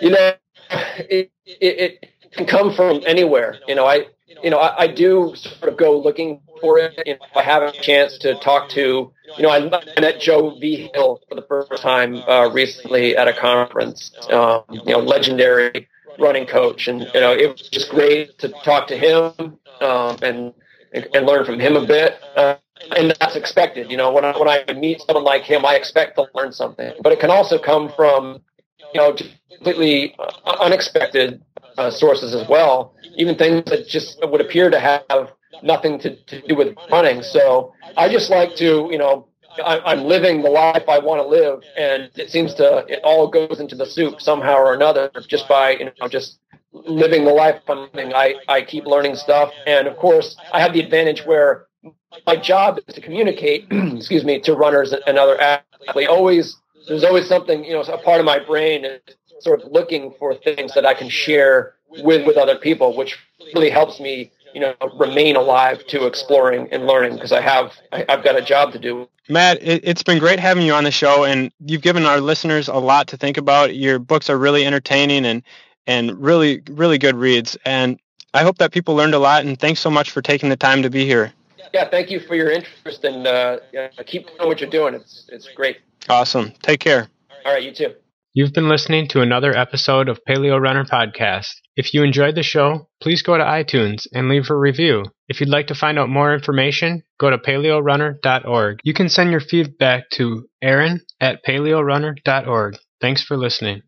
S3: you know, it, it, it, can come from anywhere. You know, I, you know, I, I do sort of go looking for it. you If I have a chance to talk to, you know, I met Joe Vigil for the first time uh, recently at a conference. Um, you know, legendary running coach, and you know it was just great to talk to him um, and and learn from him a bit. Uh, and that's expected. You know, when I, when I meet someone like him, I expect to learn something. But it can also come from you know completely unexpected uh, sources as well. Even things that just would appear to have nothing to, to do with running. So I just like to you know I, am living the life I want to live, and it seems to it all goes into the soup somehow or another just by you know just living the life I'm living. I I keep learning stuff, and of course I have the advantage where my job is to communicate, excuse me, to runners and other athletes. Always there's always something you know a part of my brain is sort of looking for things that I can share with with other people, which really helps me you know remain alive to exploring and learning because I have I, have got a job to do.
S2: Matt, it, has been great having you on the show, and you've given our listeners a lot to think about. Your books are really entertaining and and really really good reads, and I hope that people learned a lot. And thanks so much for taking the time to be here.
S3: Yeah, thank you for your interest, and uh, yeah, keep doing what you're doing. It's it's great.
S2: Awesome. Take care.
S3: All right, you too.
S1: You've been listening to another episode of Paleo Runner Podcast. If you enjoyed the show, please go to iTunes and leave a review. If you'd like to find out more information, go to paleorunner.org. You can send your feedback to aaron at paleorunner.org. Thanks for listening.